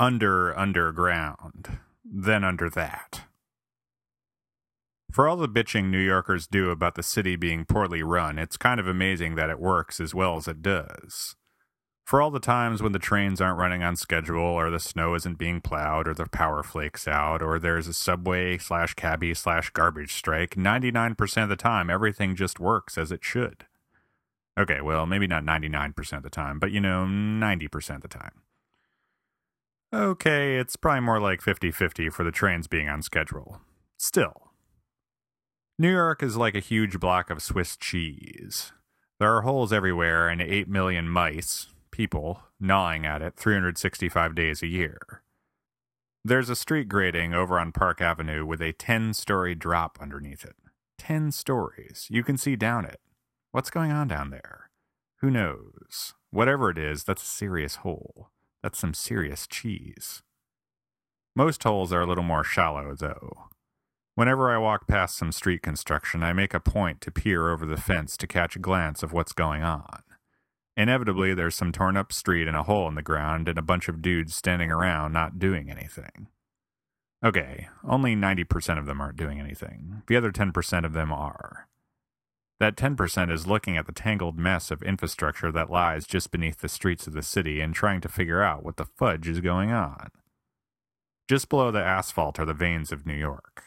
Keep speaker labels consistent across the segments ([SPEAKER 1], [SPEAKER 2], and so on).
[SPEAKER 1] under underground, then under that. For all the bitching New Yorkers do about the city being poorly run, it's kind of amazing that it works as well as it does. For all the times when the trains aren't running on schedule, or the snow isn't being plowed, or the power flakes out, or there's a subway slash cabbie slash garbage strike, 99% of the time everything just works as it should. Okay, well, maybe not 99% of the time, but you know, 90% of the time. Okay, it's probably more like 50 50 for the trains being on schedule. Still, New York is like a huge block of Swiss cheese. There are holes everywhere and 8 million mice, people, gnawing at it 365 days a year. There's a street grading over on Park Avenue with a 10 story drop underneath it. 10 stories. You can see down it. What's going on down there? Who knows? Whatever it is, that's a serious hole. That's some serious cheese. Most holes are a little more shallow, though. Whenever I walk past some street construction, I make a point to peer over the fence to catch a glance of what's going on. Inevitably, there's some torn up street and a hole in the ground and a bunch of dudes standing around not doing anything. Okay, only 90% of them aren't doing anything. The other 10% of them are. That 10% is looking at the tangled mess of infrastructure that lies just beneath the streets of the city and trying to figure out what the fudge is going on. Just below the asphalt are the veins of New York.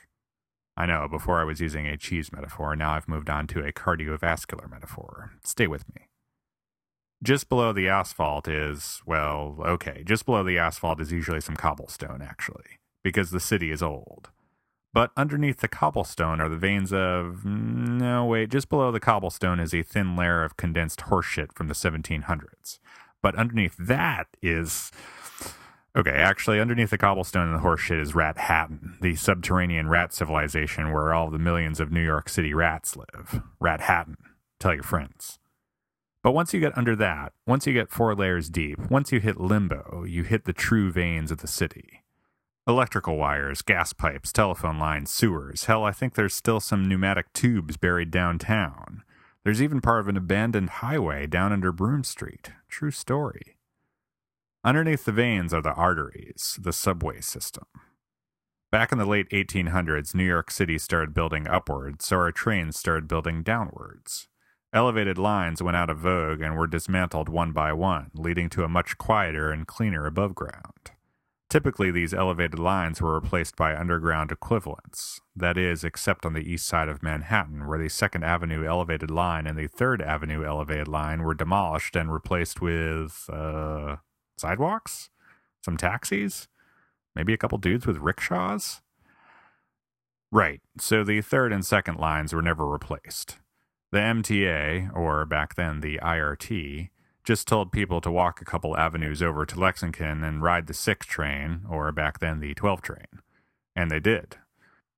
[SPEAKER 1] I know, before I was using a cheese metaphor, now I've moved on to a cardiovascular metaphor. Stay with me. Just below the asphalt is, well, okay, just below the asphalt is usually some cobblestone, actually, because the city is old. But underneath the cobblestone are the veins of. No, wait, just below the cobblestone is a thin layer of condensed horseshit from the 1700s. But underneath that is Okay, actually, underneath the cobblestone and the horseshit is Rat Hatton, the subterranean rat civilization where all the millions of New York City rats live. Rat Hatton. Tell your friends. But once you get under that, once you get four layers deep, once you hit limbo, you hit the true veins of the city. Electrical wires, gas pipes, telephone lines, sewers. Hell, I think there's still some pneumatic tubes buried downtown. There's even part of an abandoned highway down under Broome Street. True story. Underneath the veins are the arteries, the subway system. Back in the late 1800s, New York City started building upwards, so our trains started building downwards. Elevated lines went out of vogue and were dismantled one by one, leading to a much quieter and cleaner above ground. Typically, these elevated lines were replaced by underground equivalents, that is, except on the east side of Manhattan, where the 2nd Avenue elevated line and the 3rd Avenue elevated line were demolished and replaced with, uh, sidewalks, some taxis, maybe a couple dudes with rickshaws. Right, so the third and second lines were never replaced. The MTA, or back then the IRT, just told people to walk a couple avenues over to Lexington and ride the 6 train, or back then the 12 train. And they did.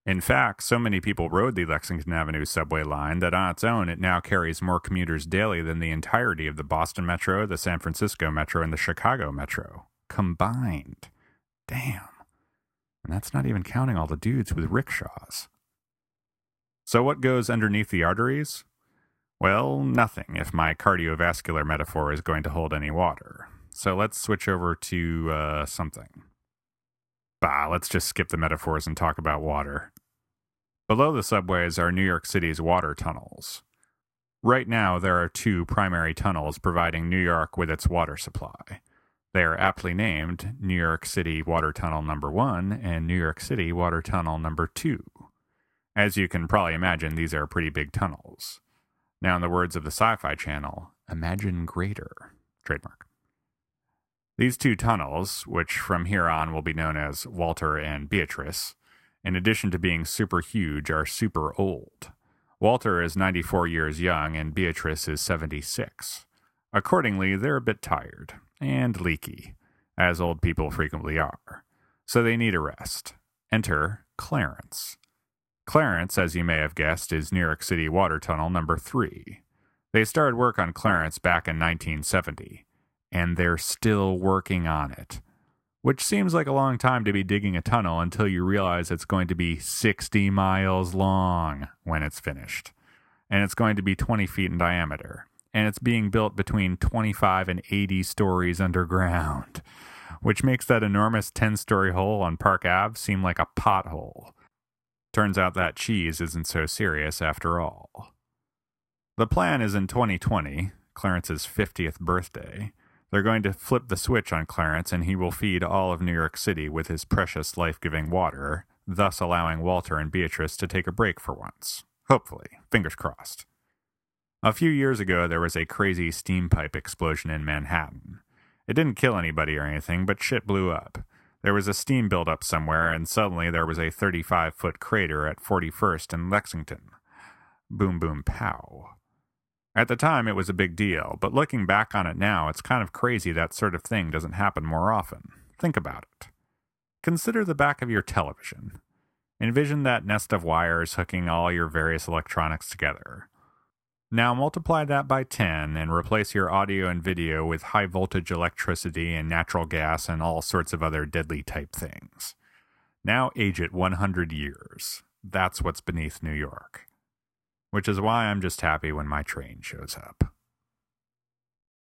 [SPEAKER 1] In fact, so many people rode the Lexington Avenue subway line that on its own it now carries more commuters daily than the entirety of the Boston Metro, the San Francisco Metro, and the Chicago Metro combined. Damn. And that's not even counting all the dudes with rickshaws. So, what goes underneath the arteries? Well, nothing if my cardiovascular metaphor is going to hold any water. So, let's switch over to uh, something. Bah, let's just skip the metaphors and talk about water. Below the subways are New York City's water tunnels. Right now, there are two primary tunnels providing New York with its water supply. They are aptly named New York City Water Tunnel Number 1 and New York City Water Tunnel Number 2. As you can probably imagine, these are pretty big tunnels. Now, in the words of the Sci Fi Channel, imagine greater. Trademark. These two tunnels, which from here on will be known as Walter and Beatrice, in addition to being super huge, are super old. Walter is 94 years young and Beatrice is 76. Accordingly, they're a bit tired and leaky, as old people frequently are, so they need a rest. Enter Clarence. Clarence, as you may have guessed, is New York City Water Tunnel number 3. They started work on Clarence back in 1970 and they're still working on it. Which seems like a long time to be digging a tunnel until you realize it's going to be 60 miles long when it's finished. And it's going to be 20 feet in diameter. And it's being built between 25 and 80 stories underground. which makes that enormous 10 story hole on Park Ave seem like a pothole. Turns out that cheese isn't so serious after all. The plan is in 2020, Clarence's 50th birthday. They're going to flip the switch on Clarence and he will feed all of New York City with his precious life giving water, thus allowing Walter and Beatrice to take a break for once. Hopefully. Fingers crossed. A few years ago, there was a crazy steam pipe explosion in Manhattan. It didn't kill anybody or anything, but shit blew up. There was a steam buildup somewhere, and suddenly there was a 35 foot crater at 41st and Lexington. Boom, boom, pow. At the time, it was a big deal, but looking back on it now, it's kind of crazy that sort of thing doesn't happen more often. Think about it. Consider the back of your television. Envision that nest of wires hooking all your various electronics together. Now multiply that by 10 and replace your audio and video with high voltage electricity and natural gas and all sorts of other deadly type things. Now age it 100 years. That's what's beneath New York. Which is why I'm just happy when my train shows up.